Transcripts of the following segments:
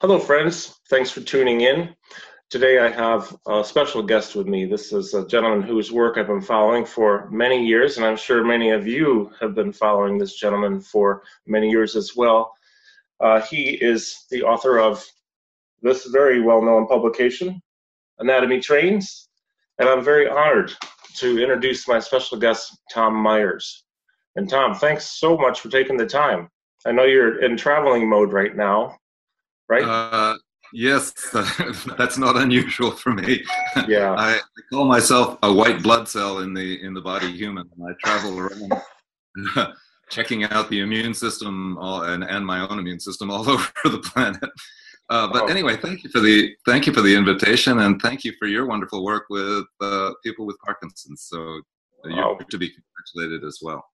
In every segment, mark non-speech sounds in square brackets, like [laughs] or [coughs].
Hello, friends. Thanks for tuning in. Today I have a special guest with me. This is a gentleman whose work I've been following for many years, and I'm sure many of you have been following this gentleman for many years as well. Uh, he is the author of this very well known publication, Anatomy Trains, and I'm very honored to introduce my special guest, Tom Myers. And Tom, thanks so much for taking the time. I know you're in traveling mode right now, right? Uh, yes, [laughs] that's not unusual for me. [laughs] Yeah. I, call myself a white blood cell in the in the body human. I travel around [laughs] checking out the immune system all, and, and my own immune system all over the planet. Uh, but oh. anyway, thank you for the thank you for the invitation, and thank you for your wonderful work with uh, people with Parkinson's. So you're oh. to be congratulated as well.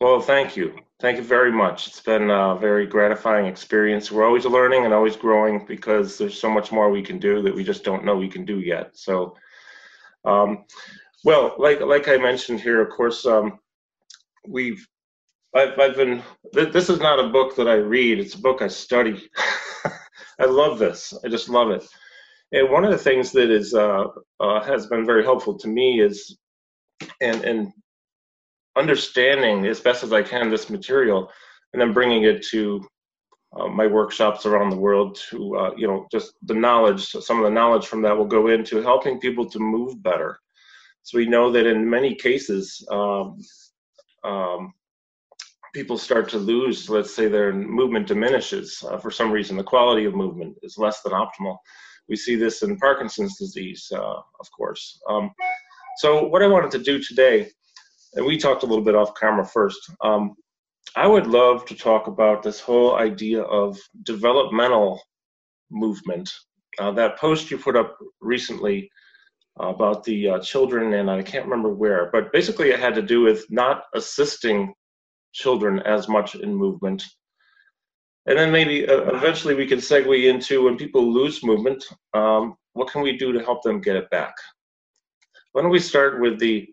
Well, thank you. Thank you very much. It's been a very gratifying experience. We're always learning and always growing because there's so much more we can do that we just don't know we can do yet. So, um, well, like like I mentioned here, of course, um, we've I've, I've been. This is not a book that I read. It's a book I study. [laughs] I love this. I just love it. And one of the things that is uh, uh, has been very helpful to me is, and and understanding as best as I can this material, and then bringing it to uh, my workshops around the world to uh, you know just the knowledge. Some of the knowledge from that will go into helping people to move better. So we know that in many cases. Um, um, people start to lose, let's say their movement diminishes uh, for some reason, the quality of movement is less than optimal. We see this in Parkinson's disease, uh, of course. Um, so what I wanted to do today, and we talked a little bit off camera first, um, I would love to talk about this whole idea of developmental movement. Uh, that post you put up recently about the uh, children, and I can't remember where, but basically it had to do with not assisting children as much in movement. And then maybe uh, eventually we can segue into when people lose movement, um, what can we do to help them get it back? Why don't we start with the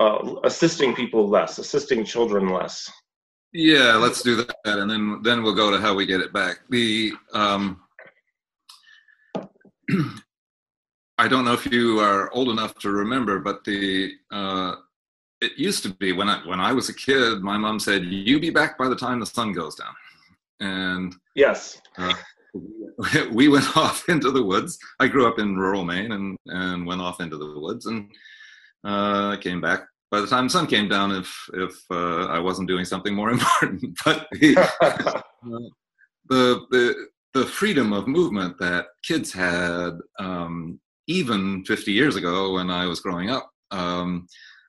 uh, assisting people less, assisting children less? Yeah, let's do that, and then then we'll go to how we get it back. The um, [clears throat] I don't know if you are old enough to remember, but the uh, it used to be when I when I was a kid, my mom said, "You be back by the time the sun goes down," and yes, uh, [laughs] we went [laughs] off into the woods. I grew up in rural Maine and and went off into the woods and uh, came back by the time the sun came down. If if uh, I wasn't doing something more [laughs] important, but the, uh, the the the freedom of movement that kids had um, even 50 years ago when I was growing up. Um,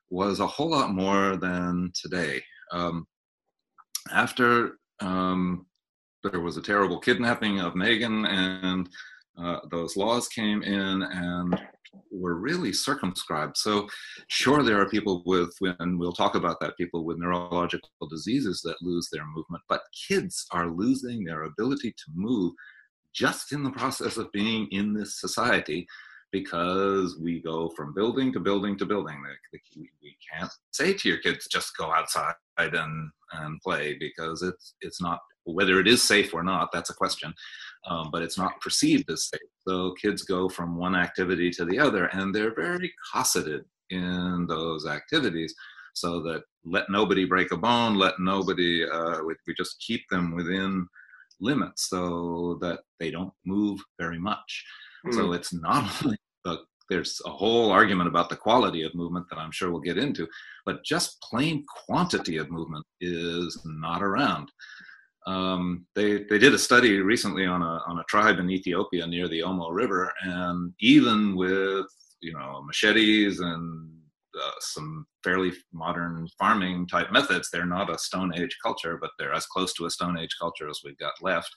was a whole lot more than today. Um, after um, there was a terrible kidnapping of Megan, and uh, those laws came in and were really circumscribed. So, sure, there are people with, and we'll talk about that, people with neurological diseases that lose their movement, but kids are losing their ability to move just in the process of being in this society because we go from building to building to building. We, can't say to your kids, just go outside and, and play because it's, it's not, whether it is safe or not, that's a question, um, but it's not perceived as safe. So kids go from one activity to the other and they're very cosseted in those activities so that let nobody break a bone, let nobody, uh, we, we just keep them within limits so that they don't move very much. So hmm. it's not [laughs] only the, there's a whole argument about the quality of movement that I'm sure we'll get into, but just plain quantity of movement is not around. Um, they they did a study recently on a on a tribe in Ethiopia near the Omo River, and even with you know machetes and uh, some fairly modern farming type methods, they're not a Stone Age culture, but they're as close to a Stone Age culture as we've got left.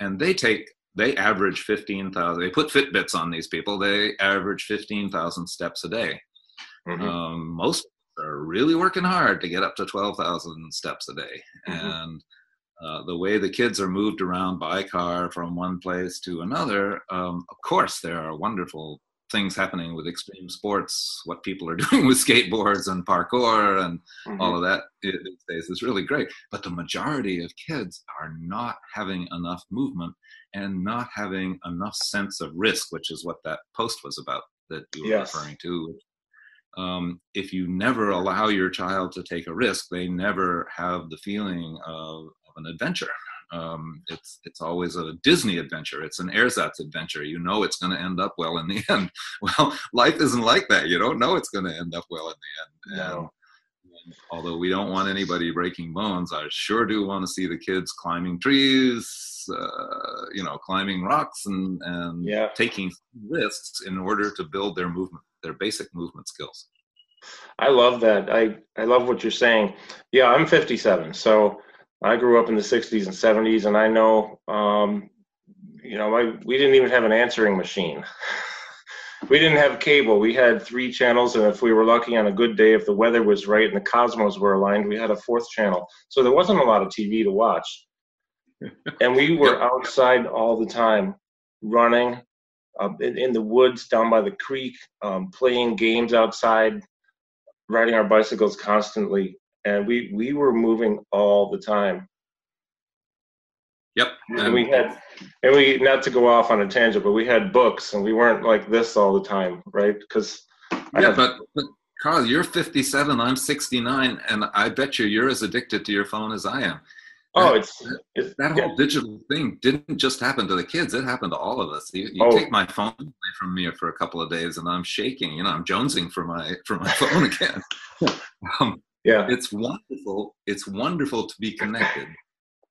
And they take they average 15,000. They put Fitbits on these people. They average 15,000 steps a day. Mm-hmm. Um, most are really working hard to get up to 12,000 steps a day. Mm-hmm. And uh, the way the kids are moved around by car from one place to another, um, of course, there are wonderful things happening with extreme sports, what people are [laughs] doing with skateboards and parkour and mm-hmm. all of that these days is really great. But the majority of kids are not having enough movement and not having enough sense of risk, which is what that post was about that you were yes. referring to. Um, if you never allow your child to take a risk, they never have the feeling of, of an adventure. Um, it's it's always a Disney adventure. It's an ersatz adventure. You know it's going to end up well in the [laughs] end. Well, life isn't like that. You don't know it's going to end up well in the end. No. And, and although we don't want anybody breaking bones, I sure do want to see the kids climbing trees, uh, you know, climbing rocks and and yeah. taking risks in order to build their movement, their basic movement skills. I love that. I I love what you're saying. Yeah, I'm 57, so I grew up in the 60s and 70s, and I know, um, you know, I, we didn't even have an answering machine. [laughs] we didn't have cable. We had three channels, and if we were lucky on a good day, if the weather was right and the cosmos were aligned, we had a fourth channel. So there wasn't a lot of TV to watch. [laughs] and we were outside all the time, running uh, in, in, the woods down by the creek, um, playing games outside, riding our bicycles constantly and we we were moving all the time. Yep. And we had, and we not to go off on a tangent, but we had books, and we weren't like this all the time, right? Because yeah, but, but Carl, you're 57, I'm 69, and I bet you you're as addicted to your phone as I am. Oh, it's, it's that whole yeah. digital thing didn't just happen to the kids; it happened to all of us. You, you oh. take my phone away from me for a couple of days, and I'm shaking. You know, I'm jonesing for my for my [laughs] phone again. [laughs] um, yeah. It's wonderful it's wonderful to be connected.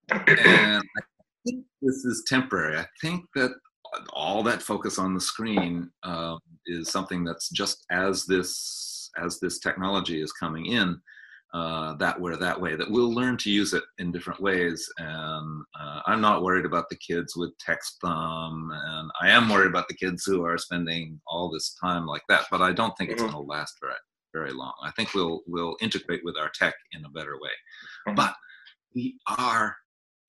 And i think this is temporary. I think that all that focus on the screen uh, is something that's just as this as this technology is coming in uh, that we're that way that we'll learn to use it in different ways. And uh, i'm not worried about the kids with text thumb and i am worried about the kids who are spending all this time like that but i don't think it's mm-hmm. going to last very very long. I think we'll we'll integrate with our tech in a better way. Mm-hmm. But we are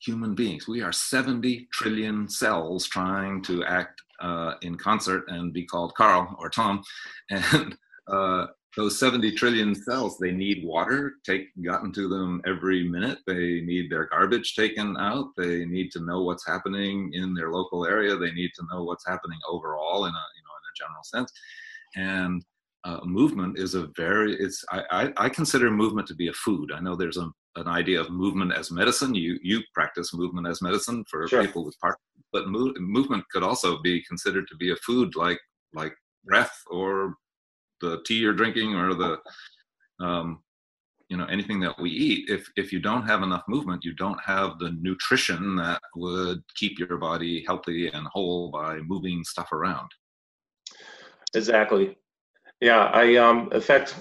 human beings. We are 70 trillion cells trying to act uh, in concert and be called Carl or Tom. [laughs] And uh, those 70 trillion cells, they need water take gotten to them every minute. They need their garbage taken out. They need to know what's happening in their local area. They need to know what's happening overall in a you know in a general sense. And uh, movement is a very it's I, I, I consider movement to be a food. I know there's a, an idea of movement as medicine. You you practice movement as medicine for sure. people with parkinson's but move, movement could also be considered to be a food like like breath or the tea you're drinking or the [laughs] um, you know anything that we eat. If if you don't have enough movement you don't have the nutrition that would keep your body healthy and whole by moving stuff around. Exactly yeah, I um, in fact,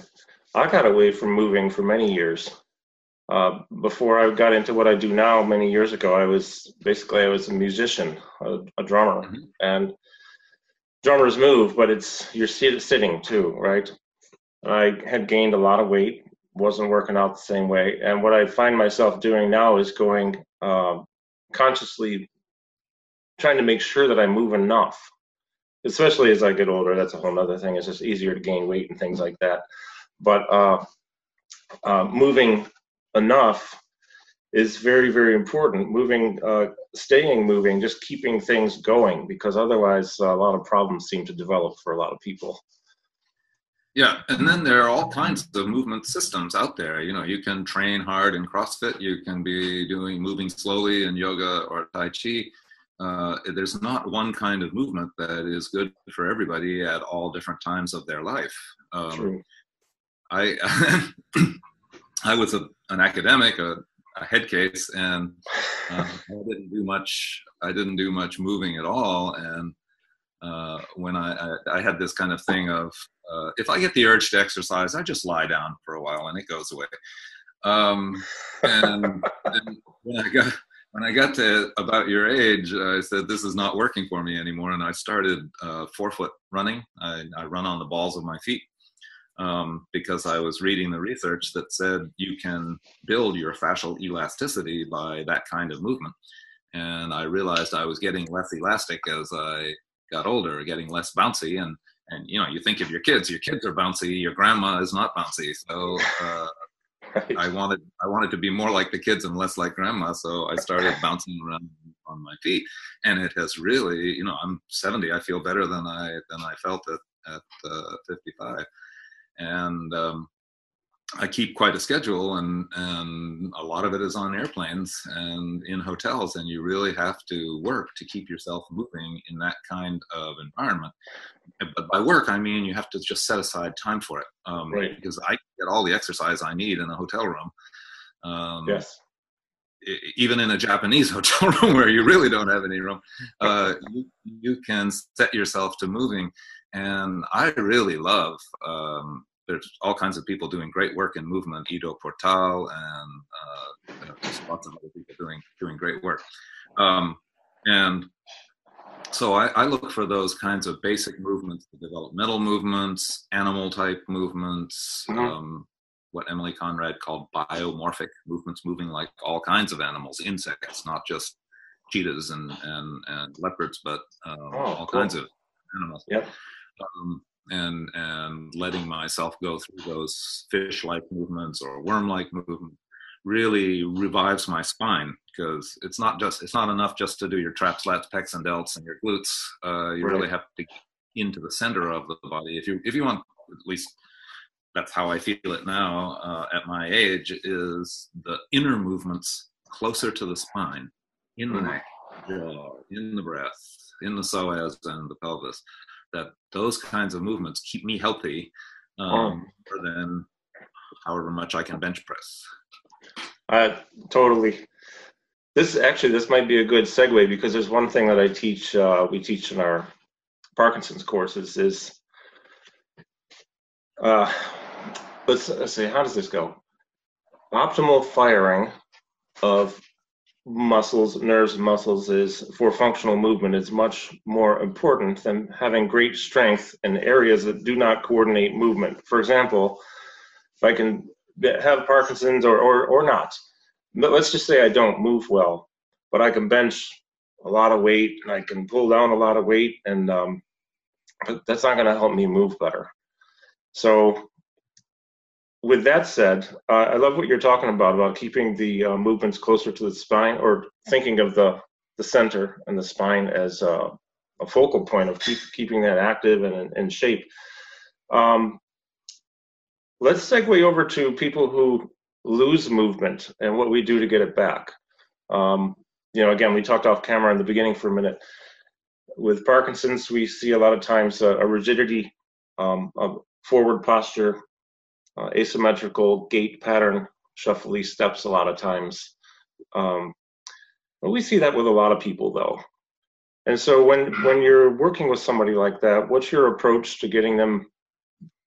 I got away from moving for many years. Uh, before I got into what I do now, many years ago, I was basically I was a musician, a, a drummer, mm-hmm. and drummers move, but it's you're sitting too, right? I had gained a lot of weight, wasn't working out the same way, and what I find myself doing now is going uh, consciously trying to make sure that I move enough especially as I get older, that's a whole other thing. It's just easier to gain weight and things like that. But uh, uh, moving enough is very, very important. Moving, uh, staying moving, just keeping things going, because otherwise a lot of problems seem to develop for a lot of people. Yeah, and then there are all kinds of movement systems out there. You know, you can train hard in CrossFit. You can be doing moving slowly in yoga or Tai Chi uh, there's not one kind of movement that is good for everybody at all different times of their life. Um, True. I [clears throat] I was a, an academic, a, a head case, and uh, I didn't do much. I didn't do much moving at all. And uh, when I, I, I had this kind of thing of uh, if I get the urge to exercise, I just lie down for a while and it goes away. Um, and, and when I got when I got to about your age, I said, this is not working for me anymore. And I started uh, forefoot running. I, I, run on the balls of my feet um, because I was reading the research that said you can build your fascial elasticity by that kind of movement. And I realized I was getting less elastic as I got older, getting less bouncy. And, and you know you think of your kids your kids are bouncy your grandma is not bouncy so uh, right. i wanted i wanted to be more like the kids and less like grandma so i [laughs] started bouncing around on my feet and it has really you know i'm 70 i feel better than i than i felt at at uh, 55 and um, I keep quite a schedule, and and a lot of it is on airplanes and in hotels, and you really have to work to keep yourself moving in that kind of environment. But by work, I mean you have to just set aside time for it, um, right? Because I get all the exercise I need in a hotel room. Um, yes. Even in a Japanese [laughs] hotel room where you really don't have any room, [laughs] uh, you, you can set yourself to moving, and I really love um, there's all kinds of people doing great work in movement, Ido Portal, and uh, there's lots of other people doing doing great work. Um, and so I, I, look for those kinds of basic movements, the developmental movements, animal type movements, mm-hmm. um, what Emilie Conrad called biomorphic movements, moving like all kinds of animals, insects, not just cheetahs and and, and leopards, but um, oh, all cool. kinds of animals. Yep. Um, and and letting myself go through those fish-like movements or worm-like movements really revives my spine because it's not just it's not enough just to do your traps, lats, pecs, and delts and your glutes. Uh, you right. really have to get into the center of the body if you if you want at least that's how I feel it now uh, at my age is the inner movements closer to the spine in the mm. neck, jaw, in the breath, in the psoas and the pelvis that those kinds of movements keep me healthy um, oh. more than however much I can bench press. Uh, totally. This actually, this might be a good segue because there's one thing that I teach. Uh, we teach in our Parkinson's courses is, uh, let's, let's see, how does this go? Optimal firing of muscles, nerves, and muscles is for functional movement is much more important than having great strength in areas that do not coordinate movement. For example, if I can have Parkinson's or, or, or not, let's just say I don't move well, but I can bench a lot of weight and I can pull down a lot of weight, and um, that's not going to help me move better. So with that said, uh, I love what you're talking about about keeping the uh, movements closer to the spine, or thinking of the the center and the spine as uh, a focal point of keep, keeping that active and in shape. Um, let's segue over to people who lose movement and what we do to get it back. Um, you know, again, we talked off camera in the beginning for a minute. With Parkinson's, we see a lot of times a, a rigidity um, of forward posture uh, asymmetrical gait pattern, shuffly steps a lot of times. Um, we see that with a lot of people though. And so when when you're working with somebody like that, what's your approach to getting them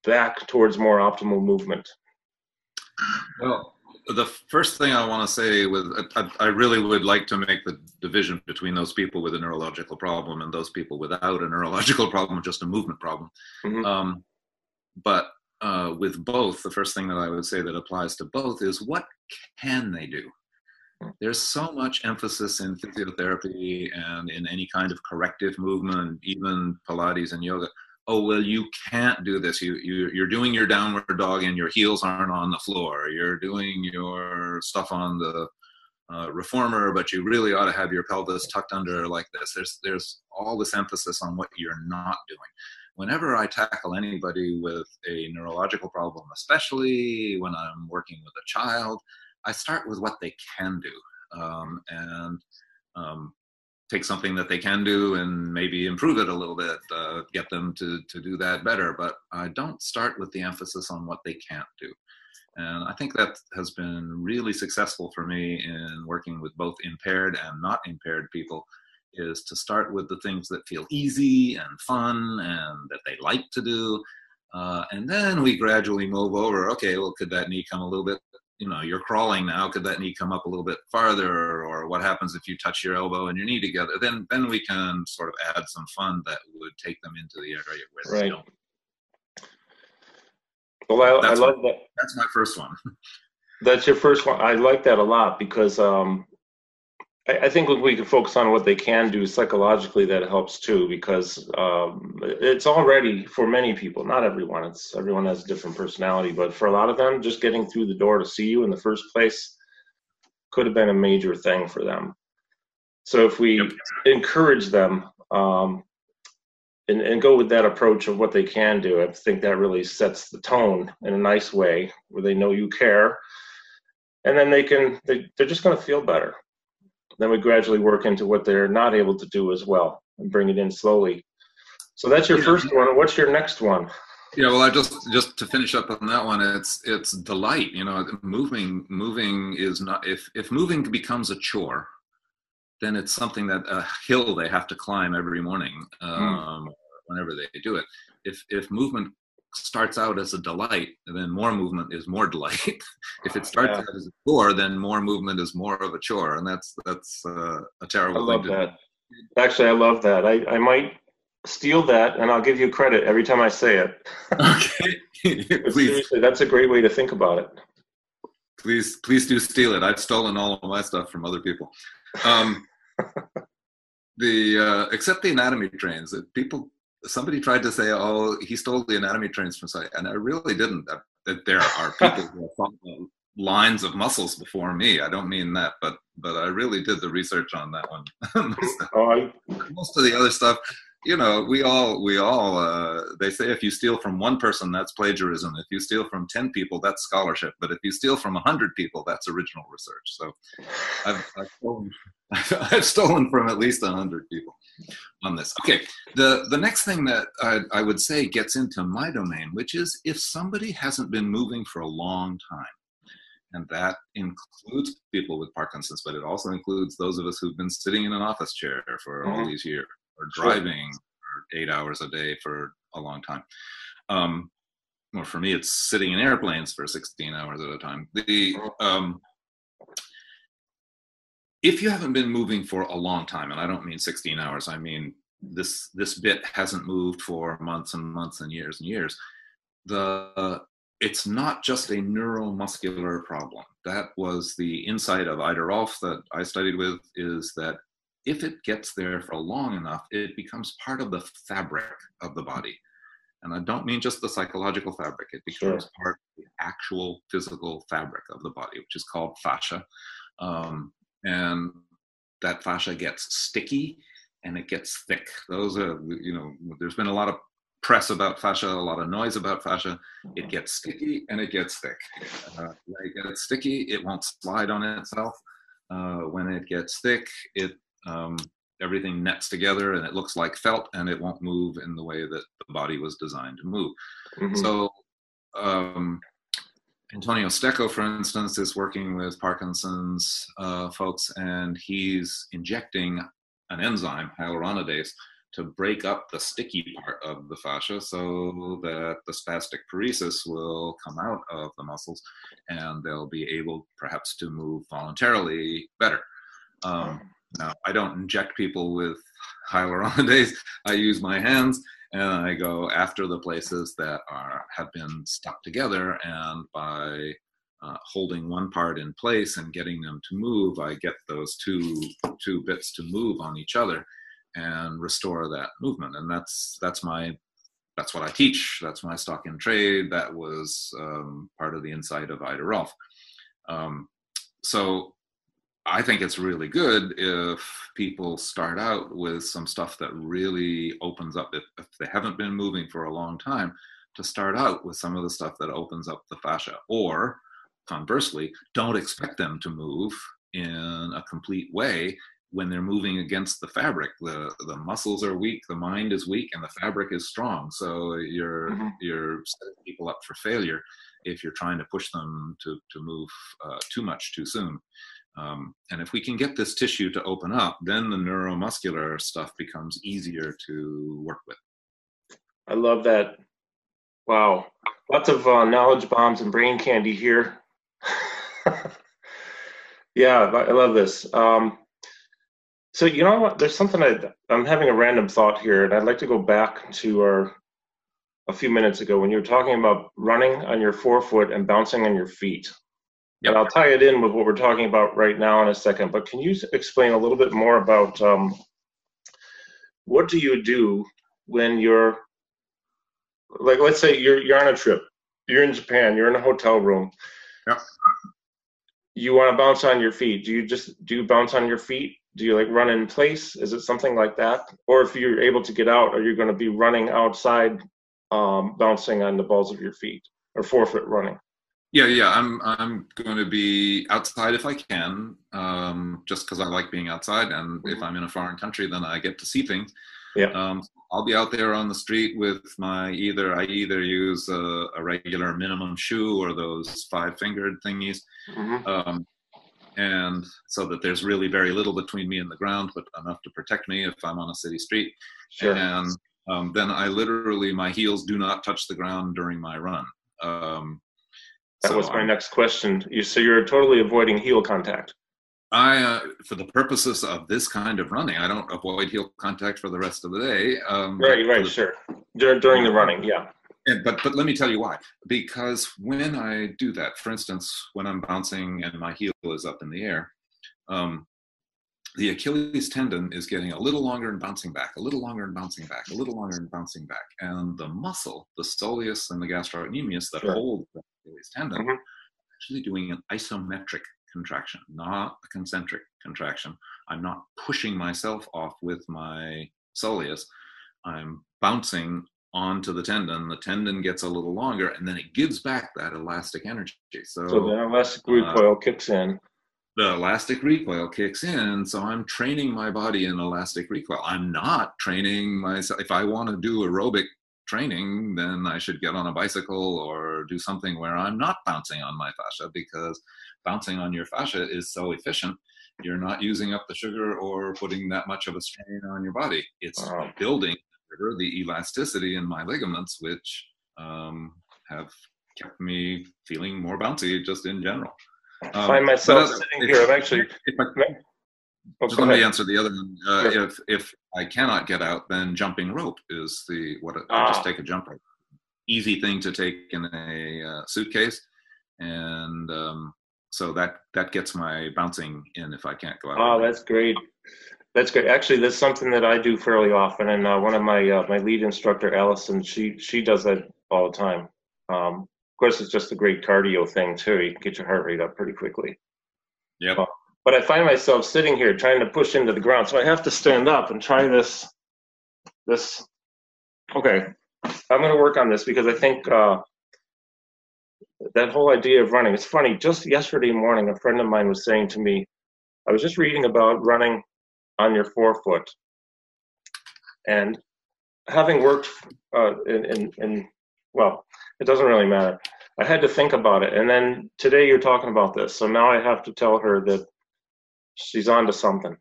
back towards more optimal movement? Well, the first thing I want to say with I, I, really would like to make the division between those people with a neurological problem and those people without a neurological problem, just a movement problem. Mm-hmm. Um, but uh, with both, the first thing that I would say that applies to both is what can they do? There's so much emphasis in physiotherapy and in any kind of corrective movement, even Pilates and yoga. Oh well, you can't do this. You you you're doing your downward dog and your heels aren't on the floor. You're doing your stuff on the uh, reformer, but you really ought to have your pelvis tucked under like this. There's there's all this emphasis on what you're not doing whenever I tackle anybody with a neurological problem, especially when I'm working with a child, I start with what they can do um, and um, take something that they can do and maybe improve it a little bit, uh, get them to, to do that better. But I don't start with the emphasis on what they can't do. And I think that has been really successful for me in working with both impaired and not impaired people is to start with the things that feel easy and fun and that they like to do. Uh, and then we gradually move over. Okay, well, could that knee come a little bit? You know, you're crawling now. Could that knee come up a little bit farther? Or what happens if you touch your elbow and your knee together? Then, then we can sort of add some fun that would take them into the area where right. they don't. Well, I, I love my, that. That's my first one. That's your first one. I like that a lot because um, I, I think we can focus on what they can do psychologically. That helps too, because um, it's already for many people, not everyone. It's everyone has a different personality, but for a lot of them, just getting through the door to see you in the first place could have been a major thing for them. So if we yep. encourage them um, and, and go with that approach of what they can do, I think that really sets the tone in a nice way where they know you care. And then they can, they, they're just going to feel better. Then we gradually work into what they're not able to do as well and bring it in slowly. So that's your first one. What's your next one? Yeah, well, I just just to finish up on that one, it's it's delight. You know, moving moving is not if if moving becomes a chore, then it's something that a hill they have to climb every morning hmm. um, mm. whenever they do it. If if movement starts out as a delight, then more movement is more delight. [laughs] if it starts yeah. out as a chore, then more movement is more of a chore, and that's that's uh, a terrible. I love that. Actually, I love that. I, I might steal that and I'll give you credit every time I say it. [laughs] [laughs] Okay. please. that's a great way to think about it. Please, please do steal it. I've stolen all of my stuff from other people. Um, the uh, except the anatomy trains that people somebody tried to say, oh, he stole the anatomy trains from site, and I really didn't. That there are [laughs] people who have lines of muscles before me. I don't mean that, but but I really did the research on that one. [laughs] oh, Most of the other stuff you know we all we all uh, they say if you steal from one person that's plagiarism if you steal from 10 people that's scholarship but if you steal from a 100 people that's original research so i've, I've, stolen, [laughs] I've stolen from at least a 100 people on this okay the the next thing that I, I would say gets into my domain which is if somebody hasn't been moving for a long time and that includes people with Parkinson's, but it also includes those of us who've been sitting in an office chair for mm-hmm. all these years or driving sure. eight hours a day for a long time. Um, well, for me, it's sitting in airplanes for 16 hours at a time. The um, if you haven't been moving for a long time, and I don't mean 16 hours, I mean this this bit hasn't moved for months and months and years and years. The it's not just a neuromuscular problem. That was the insight of Ida Rolf that I studied with, is that if it gets there for long enough, it becomes part of the fabric of the body. And I don't mean just the psychological fabric, it becomes sure. part of the actual physical fabric of the body, which is called fascia. Um, and that fascia gets sticky and it gets thick. Those are, you know, there's been a lot of press about fascia, a lot of noise about fascia. It gets sticky and it gets thick. Uh, when it gets sticky, it won't slide on itself. Uh, when it gets thick, it um, everything nets together and it looks like felt and it won't move in the way that the body was designed to move. Mm-hmm. So, um, Antonio Stecco, for instance, is working with Parkinson's uh, folks and he's injecting an enzyme, hyaluronidase, to break up the sticky part of the fascia so that the spastic paresis will come out of the muscles and they'll be able perhaps to move voluntarily better. Um, now, I don't inject people with [laughs] hyaluronidase. I use my hands and I go after the places that are have been stuck together, and by uh, holding one part in place and getting them to move, I get those two two bits to move on each other and restore that movement. And that's that's my that's what I teach. That's my stock in trade. That was um, part of the insight of Ida Rolf. Um, so I think it's really good if people start out with some stuff that really opens up, if, if, they haven't been moving for a long time, to start out with some of the stuff that opens up the fascia. Or conversely, don't expect them to move in a complete way when they're moving against the fabric. The, the muscles are weak, the mind is weak, and the fabric is strong. So you're, mm-hmm. you're setting people up for failure if you're trying to push them to, to move uh, too much too soon. Um, and if we can get this tissue to open up, then the neuromuscular stuff becomes easier to work with. I love that. Wow. Lots of uh, knowledge bombs and brain candy here. [laughs] yeah, I love this. Um, so, you know what? There's something I, I'm having a random thought here, and I'd like to go back to our a few minutes ago when you were talking about running on your forefoot and bouncing on your feet. And I'll tie it in with what we're talking about right now in a second. But can you explain a little bit more about um, what do you do when you're like, let's say you're you're on a trip, you're in Japan, you're in a hotel room. Yeah. You want to bounce on your feet. Do you just do you bounce on your feet? Do you like run in place? Is it something like that? Or if you're able to get out, are you going to be running outside, um, bouncing on the balls of your feet, or forefoot running? Yeah, yeah. I'm I'm going to be outside if I can, um, just because I like being outside. And if Mhm. I'm in a foreign country, then I get to see things. Yeah. Um, I'll be out there on the street with my either I either use a, a regular minimum shoe or those five fingered thingies, Mhm. um, and so that there's really very little between me and the ground, but enough to protect me if I'm on a city street. Sure. And um, then I literally my heels do not touch the ground during my run. That so was my I'm- next question. You so you're totally avoiding heel contact. I, uh, for the purposes of this kind of running, I don't avoid heel contact for the rest of the day. Um, Right, right, the- sure. Dur- During the running, yeah. and- but but let me tell you why. Because when I do that, for instance, when I'm bouncing and my heel is up in the air, um, the Achilles tendon is getting a little longer and bouncing back, a little longer and bouncing back, a little longer and bouncing back, and the muscle, the soleus and the gastrocnemius that Sure. hold the Tendon, Mhm. actually doing an isometric contraction, not a concentric contraction. I'm not pushing myself off with my soleus. I'm bouncing onto the tendon. The tendon gets a little longer, and then it gives back that elastic energy. So, So the elastic uh, recoil kicks in. the elastic recoil kicks in. So I'm training my body in elastic recoil. I'm not training myself. If I want to do aerobic training, then I should get on a bicycle or do something where I'm not bouncing on my fascia because bouncing on your fascia is so efficient. You're not using up the sugar or putting that much of a strain on your body. It's Wow. building the elasticity in my ligaments, which um, have kept me feeling more bouncy just in general. Um, Find myself uh, sitting here. I'm actually. if I, Oh, go let me answer the other one. Uh, Sure. If if I cannot get out, then jumping rope is the what I Ah. just take a jump rope. Easy thing to take in a uh, suitcase, and um, so that that gets my bouncing in if I can't go out. Oh, that's great. That's great. Actually, that's something that I do fairly often, and uh, one of my uh, my lead instructor, Allison, she she does that all the time. Um, of course, it's just a great cardio thing too. You can get your heart rate up pretty quickly. Yep. But I find myself sitting here trying to push into the ground, so I have to stand up and try this. This. Okay, I'm going to work on this because I think uh, that whole idea of running. It's funny. Just yesterday morning, a friend of mine was saying to me, I was just reading about running on your forefoot, and having worked uh, in, in in well, it doesn't really matter. I had to think about it, and then today you're talking about this, so now I have to tell her that she's on to something.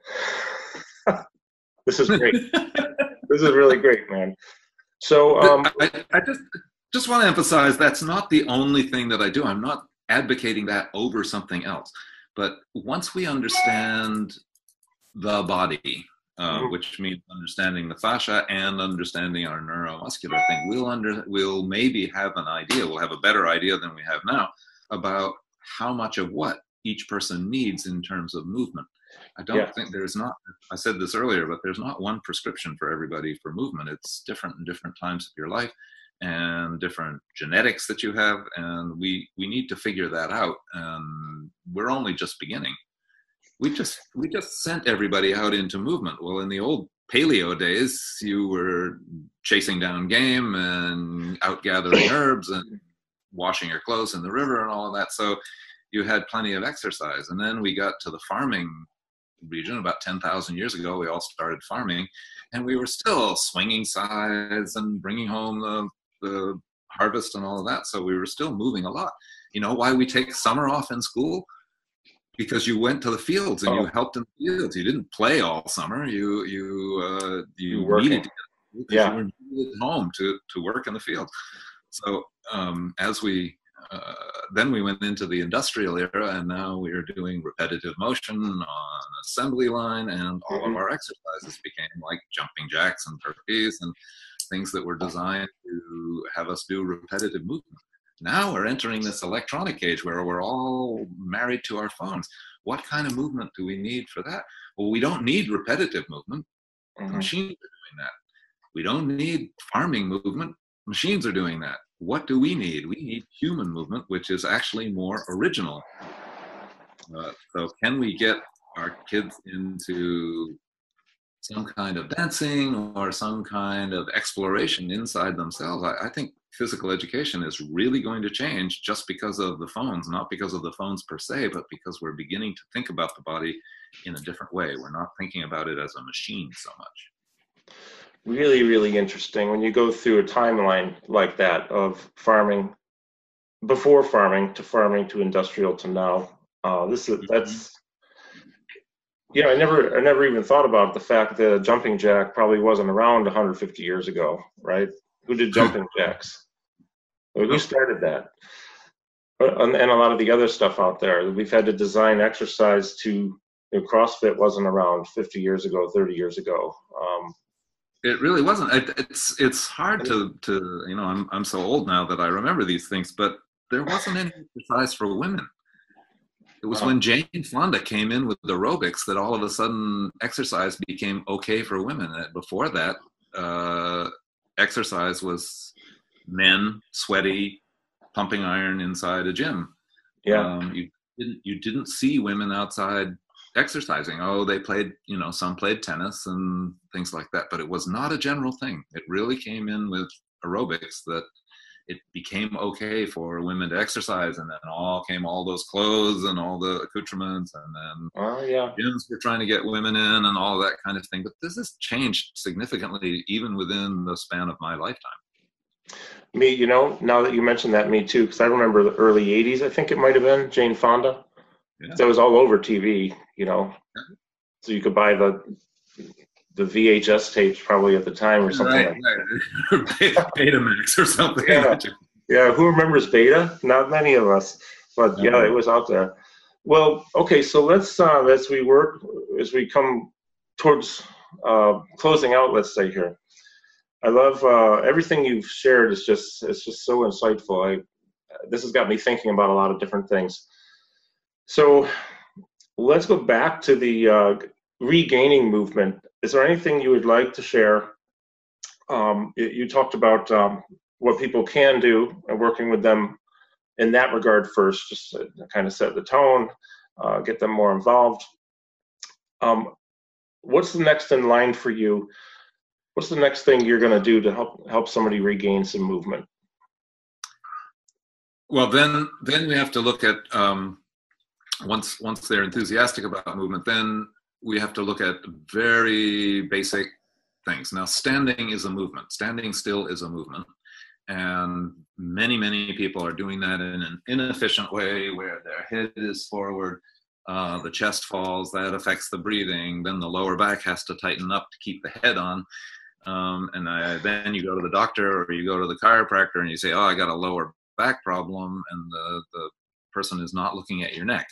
[laughs] this is great. this is really great, man. So, um, I, I just just want to emphasize that's not the only thing that I do. I'm not advocating that over something else. But once we understand the body, uh, Mhm. which means understanding the fascia and understanding our neuromuscular thing, we'll under we'll maybe have an idea. We'll have a better idea than we have now about how much of what each person needs in terms of movement. I don't Yeah. think there's not. I said this earlier, but there's not one prescription for everybody for movement. It's different in different times of your life and different genetics that you have, and we we need to figure that out. And we're only just beginning. We just we just sent everybody out into movement. Well, in the old paleo days, you were chasing down game and out gathering [coughs] herbs and washing your clothes in the river and all of that. So you had plenty of exercise. And then we got to the farming region about 10,000 years ago. We all started farming and we were still swinging sides and bringing home the, the harvest and all of that. So we were still moving a lot. You know why we take summer off in school? Because you went to the fields and Oh. you helped in the fields. You didn't play all summer. You you uh, you You needed to get Yeah. you were at home to to work in the field. So um, as we uh, then we went into the industrial era, and now we are doing repetitive motion on assembly line, and all of our exercises became like jumping jacks and burpees and things that were designed to have us do repetitive movement. Now we're entering this electronic age where we're all married to our phones. What kind of movement do we need for that? Well, we don't need repetitive movement. Mm-hmm. Machines are doing that. We don't need farming movement. Machines are doing that. What do we need? We need human movement, which is actually more original. Uh, so, can we get our kids into some kind of dancing or some kind of exploration inside themselves? I, I think physical education is really going to change just because of the phones, not because of the phones per se, but because we're beginning to think about the body in a different way. We're not thinking about it as a machine so much. Really, really interesting when you go through a timeline like that of farming, before farming to farming to industrial to now. Uh, this is mm-hmm. that's yeah. I never I never even thought about the fact that a jumping jack probably wasn't around 150 years ago, right? Who did [laughs] jumping jacks? Who started that? Uh, and, and a lot of the other stuff out there. We've had to design exercise to, you know, CrossFit wasn't around 50 years ago, 30 years ago. Um, it really wasn't. It, it's it's hard to to you know I'm I'm so old now that I remember these things, but there wasn't any exercise for women. It was when Jane Fonda came in with aerobics that all of a sudden exercise became okay for women. Before that, uh, exercise was men sweaty pumping iron inside a gym yeah um, you didn't you didn't see women outside exercising oh they played you know some played tennis and things like that but it was not a general thing it really came in with aerobics that it became okay for women to exercise and then all came all those clothes and all the accoutrements and then oh yeah gyms were trying to get women in and all that kind of thing but this has changed significantly even within the span of my lifetime me, you know, now that you mentioned that, me too, because I remember the early '80s. I think it might have been Jane Fonda. Yeah. That was all over TV, you know. So you could buy the the VHS tapes probably at the time or something. Right, like right. [laughs] Betamax or something. Yeah. yeah, who remembers Beta? Not many of us, but yeah, it was out there. Well, okay, so let's uh, as we work as we come towards uh, closing out, let's say here. I love uh, everything you've shared. is just it's just so insightful. I this has got me thinking about a lot of different things. So let's go back to the uh, regaining movement. Is there anything you would like to share? Um, you, talked about um, what people can do and working with them in that regard first, just to kind of set the tone, uh, get them more involved. Um, what's the next in line for you what's the next thing you're going to do to help help somebody regain some movement? Well, then then we have to look at um, once once they're enthusiastic about movement, then we have to look at very basic things. Now, standing is a movement. Standing still is a movement, and many many people are doing that in an inefficient way, where their head is forward. Uh, the chest falls, that affects the breathing. Then the lower back has to tighten up to keep the head on um, and I, then you go to the doctor or you go to the chiropractor and you say, "Oh, I got a lower back problem," and the the person is not looking at your neck.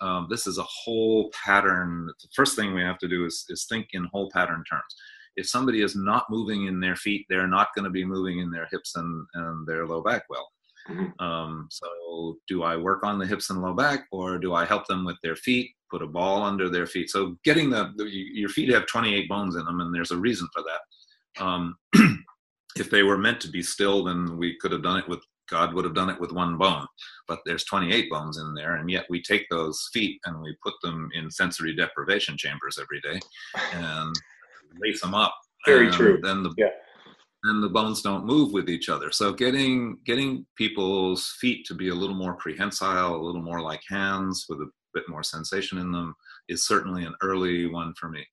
Um, this is a whole pattern. The first thing we have to do is is think in whole pattern terms. If somebody is not moving in their feet, they're not going to be moving in their hips and, and their low back well. Mm-hmm. Um, so, do I work on the hips and low back, or do I help them with their feet? Put a ball under their feet. So, getting the, the your feet have 28 bones in them, and there's a reason for that. Um, [clears throat] if they were meant to be still, then we could have done it with God would have done it with one bone, but there's 28 bones in there, and yet we take those feet and we put them in sensory deprivation chambers every day, and lace them up. Very true. Then the yeah. then the bones don't move with each other. So getting getting people's feet to be a little more prehensile, a little more like hands with a bit more sensation in them is certainly an early one for me.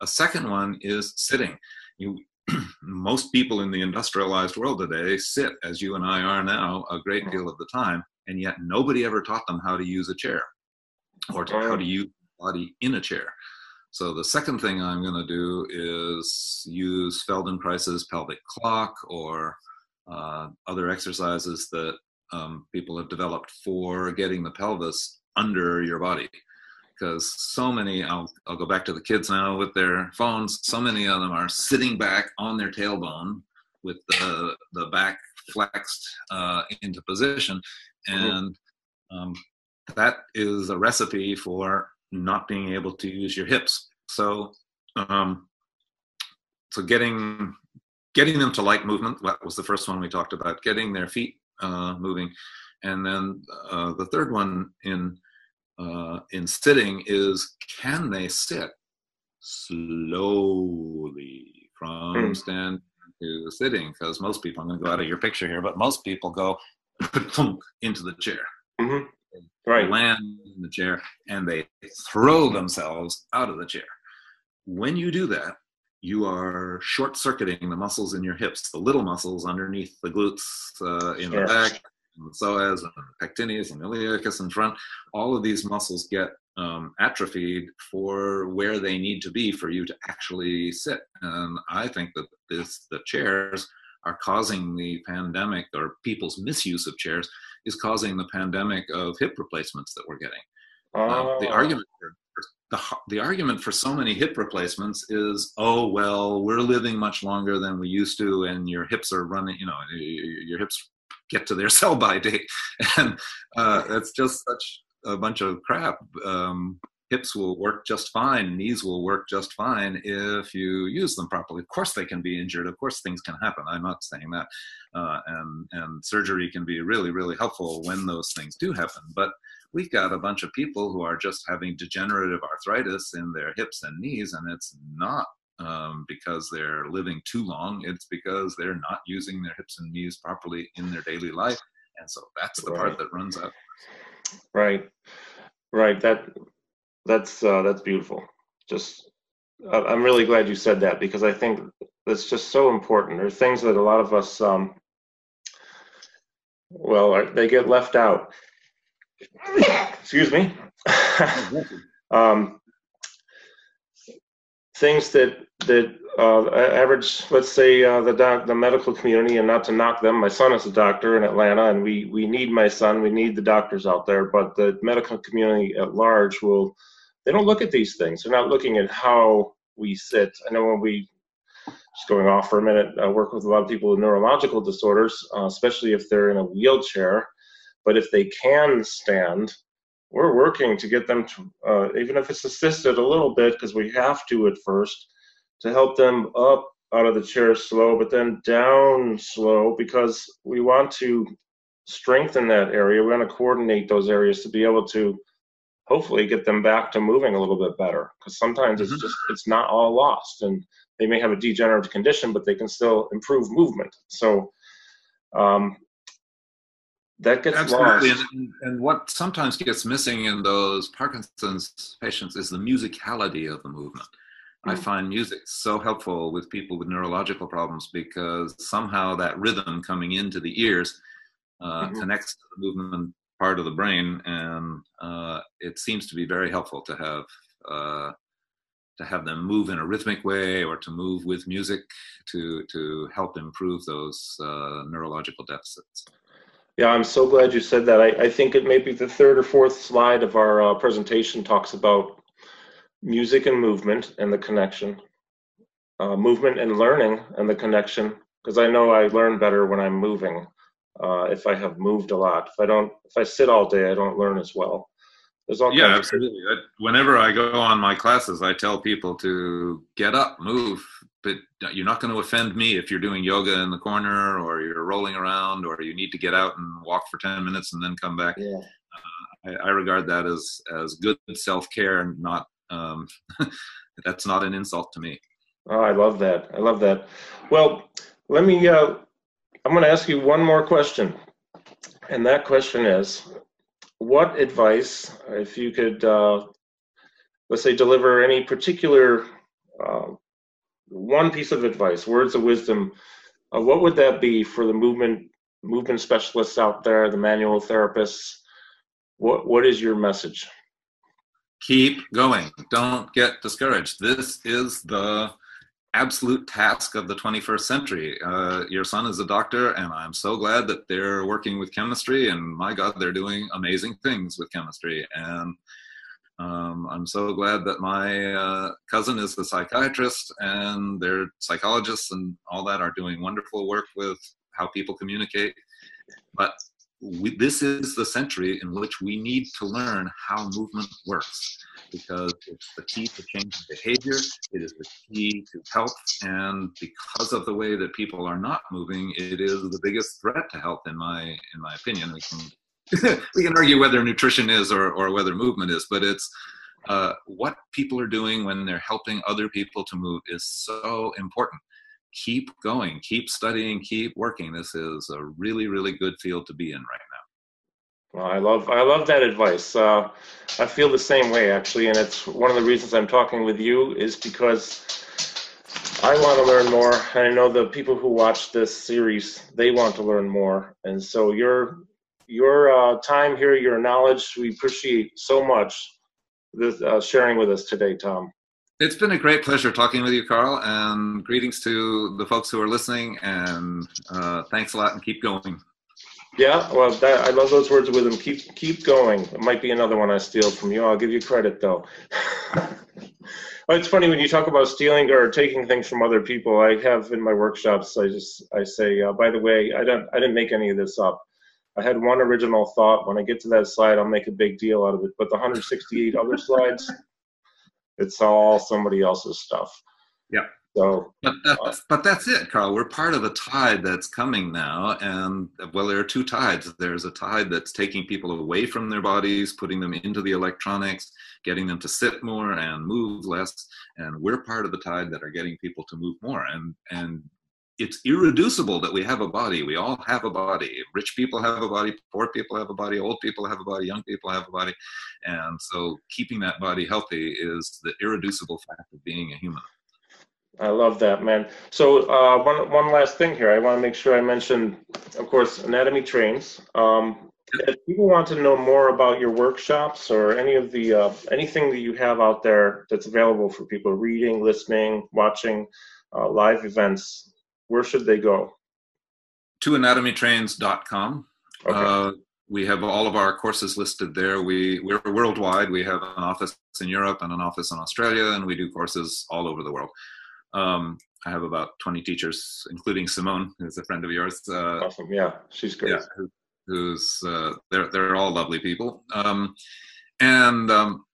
A second one is sitting. You [clears throat] most people in the industrialized world today sit as you and I are now a great deal of the time, and yet nobody ever taught them how to use a chair or to, how to use body in a chair. So the second thing I'm going to do is use Feldenkrais's pelvic clock or uh, other exercises that um, people have developed for getting the pelvis under your body because so many I'll, I'll go back to the kids now with their phones so many of them are sitting back on their tailbone with the, the back flexed uh, into position, and um, that is a recipe for not being able to use your hips. So, um, so getting getting them to like movement that was the first one we talked about. Getting their feet uh, moving, and then uh, the third one in uh, in sitting is can they sit slowly from Hmm. stand to sitting? Because most people, I'm going to go out of your picture here, but most people go [laughs] into the chair hmm Right. land in the chair and they throw themselves out of the chair. When you do that, you are short circuiting the muscles in your hips, the little muscles underneath the glutes uh, in Sure. the back, and the psoas and the pectineus and iliacus in front. All of these muscles get um, atrophied for where they need to be for you to actually sit. And I think that this the chairs are causing the pandemic or people's misuse of chairs is causing the pandemic of hip replacements that we're getting. Uh, the Ah, argument for the, the argument for so many hip replacements is oh well we're living much longer than we used to and your hips are running you know your hips get to their [laughs] sell by date. And uh, that's just such a bunch of crap. Um, hips will work just fine. Knees will work just fine if you use them properly. Of course they can be injured. Of course things can happen. I'm not saying that. Uh, and and surgery can be really really helpful when those things do happen. But we've got a bunch of people who are just having degenerative arthritis in their hips and knees, and it's not um, because they're living too long. It's because they're not using their hips and knees properly in their daily life, and so that's the Right. part that runs out. right. Right. That that's uh, that's beautiful. Just I'm really glad you said that because I think that's just so important. There are things that a lot of us, um, well, are- they get left out. [coughs] Excuse me. [laughs] um, things that that uh, average, let's say uh, the doc, the medical community, and not to knock them. My son is a doctor in Atlanta, and we we need my son. We need the doctors out there, but the medical community at large will. They don't look at these things. They're not looking at how we sit. I know when we just going off for a minute, I work with a lot of people with neurological disorders, uh, especially if they're in a wheelchair. But if they can stand, we're working to get them to, uh, even if it's assisted a little bit, because we have to at first, to help them up out of the chair slow, but then down slow, because we want to strengthen that area. We want to coordinate those areas to be able to hopefully get them back to moving a little bit better. Because sometimes it's Mhm. just it's not all lost, and they may have a degenerative condition, but they can still improve movement. So um, that gets Absolutely, lost. and, and what sometimes gets missing in those Parkinson's patients is the musicality of the movement. I Mm. find music so helpful with people with neurological problems because somehow that rhythm coming into the ears uh, Mhm. connects to the movement part of the brain, and uh, it seems to be very helpful to have uh, to have them move in a rhythmic way or to move with music to to help improve those uh, neurological deficits. Yeah, I'm so glad you said that. I, I think it may be the third or fourth slide of our uh, presentation talks about music and movement and the connection, uh, movement and learning and the connection. Because I know I learn better when I'm moving. Uh, if I have moved a lot, if I don't, if I sit all day, I don't learn as well. There's all Yeah, absolutely. Whenever I go on my classes, I tell people to get up, move, but you're not going to offend me if you're doing yoga in the corner or you're rolling around or you need to get out and walk for 10 minutes and then come back. yeah. I, I regard that as, as good self care and not, um, [laughs] that's not an insult to me. Oh, I love that. I love that. Well, let me, uh, I'm going to ask you one more question. And that question is what advice, if you could, uh, let's say, deliver any particular uh, one piece of advice, words of wisdom, uh, what would that be for the movement movement specialists out there, the manual therapists? What What is your message? keep going. Don't get discouraged. This is the absolute task of the 21st century. Uh, your son is a doctor and i'm so glad that they're working with chemistry and my god they're doing amazing things with chemistry. And um, i'm so glad that my uh, cousin is a psychiatrist and their psychologists and all that are doing wonderful work with how people communicate. But we, this is the century in which we need to learn how movement works because it's the key to changing behavior. It is the key to health, and because of the way that people are not moving, it is the biggest threat to health, in my in my opinion. We can [laughs] we can argue whether nutrition is or or whether movement is, but it's uh, what people are doing when they're helping other people to move is so important. Keep going, keep studying, keep working. This is a really, really good field to be in right now. Well, I love I love that advice. Uh, I feel the same way actually, and it's one of the reasons I'm talking with you is because I want to learn more. And I know the people who watch this series they want to learn more, and so your your uh, time here, your knowledge, we appreciate so much this, uh, sharing with us today, Tom. It's been a great pleasure talking with you, Carl, and greetings to the folks who are listening. And uh, thanks a lot, and keep going. Yeah, well, that, I love those words with him. Keep keep going. It might be another one I steal from you. I'll give you credit though. [laughs] it's funny when you talk about stealing or taking things from other people. I have in my workshops. I just I say, uh, by the way, I don't I didn't make any of this up. I had one original thought. When I get to that slide, I'll make a big deal out of it. But the 168 [laughs] other slides, it's all somebody else's stuff. Yeah. So, but that's, uh, but that's it, Carl. We're part of a tide that's coming now, and well, there are two tides. There's a tide that's taking people away from their bodies, putting them into the electronics, getting them to sit more and move less, and we're part of the tide that are getting people to move more. And and it's irreducible that we have a body. We all have a body. Rich people have a body, poor people have a body, old people have a body, young people have a body. And so keeping that body healthy is the irreducible fact of being a human. I love that, man. So uh, one one last thing here, I want to make sure I mention, of course, Anatomy Trains. Um, if people want to know more about your workshops or any of the uh, anything that you have out there that's available for people reading, listening, watching uh, live events, where should they go? To anatomytrains.com. Okay. Uh, we have all of our courses listed there. We we're worldwide. We have an office in Europe and an office in Australia, and we do courses all over the world. Um, I have about 20 teachers, including Simone, who's a friend of yours. Uh, awesome. Yeah, she's great. Yeah, who, who's uh, they're they're all lovely people. Um, and um,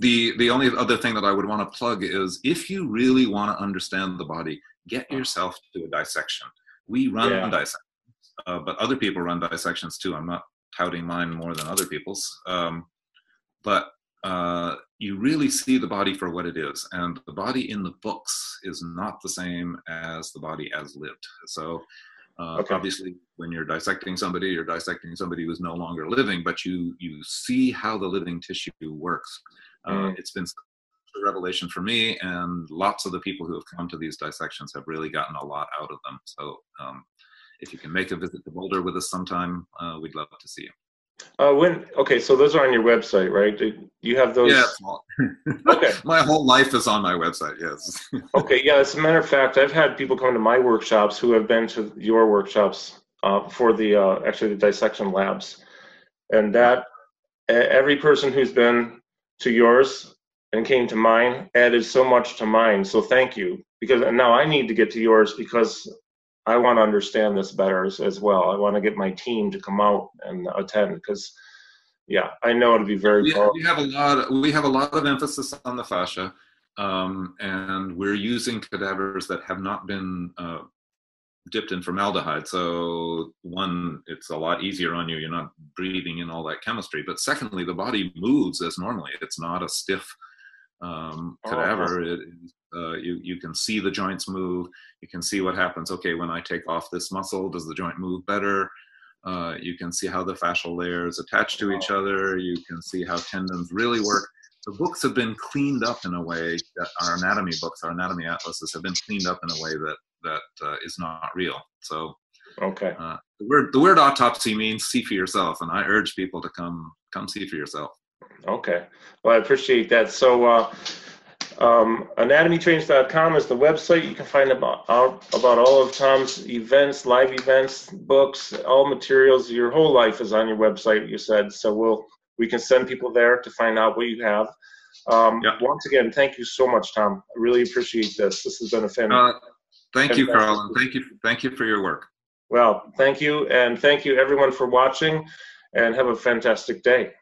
the the only other thing that I would want to plug is if you really want to understand the body, get yourself to a dissection. We run yeah. dissections, uh, but other people run dissections too. I'm not touting mine more than other people's, um, but uh, you really see the body for what it is, and the body in the books is not the same as the body as lived. So. Uh, okay. Obviously, when you're dissecting somebody, you're dissecting somebody who's no longer living, but you you see how the living tissue works. Uh, mm. It's been revelation for me, and lots of the people who have come to these dissections have really gotten a lot out of them. So, um, if you can make a visit to Boulder with us sometime, uh, we'd love to see you. Uh, when okay, so those are on your website, right? Do you have those? Yeah. [laughs] okay. My whole life is on my website. Yes. [laughs] okay. Yeah. As a matter of fact, I've had people come to my workshops who have been to your workshops uh, for the uh, actually the dissection labs, and that every person who's been to yours and came to mine added so much to mine. So thank you. Because now I need to get to yours because I want to understand this better as, as well. I want to get my team to come out and attend because yeah, I know it'll be very we, we have a lot of, we have a lot of emphasis on the fascia. Um, and we're using cadavers that have not been uh, dipped in formaldehyde. So one, it's a lot easier on you. You're not breathing in all that chemistry. But secondly, the body moves as normally. It's not a stiff um, cadaver. Oh, it, uh, you you can see the joints move. You can see what happens. Okay, when I take off this muscle, does the joint move better? Uh, you can see how the fascial layers attach to each other. You can see how tendons really work. The books have been cleaned up in a way that our anatomy books, our anatomy atlases, have been cleaned up in a way that that uh, is not real. So, okay, uh, the word the word autopsy means see for yourself, and I urge people to come come see for yourself. Okay, well, I appreciate that. So. Uh, um, anatomytrains.com is the website. You can find about out about all of Tom's events, live events, books, all materials. Your whole life is on your website. You said so. We'll we can send people there to find out what you have. Um, yep. Once again, thank you so much, Tom. I really appreciate this. This has been a fan. Uh, thank you, Carl, and thank you, thank you for your work. Well, thank you, and thank you everyone for watching, and have a fantastic day.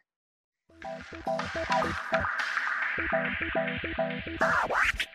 What?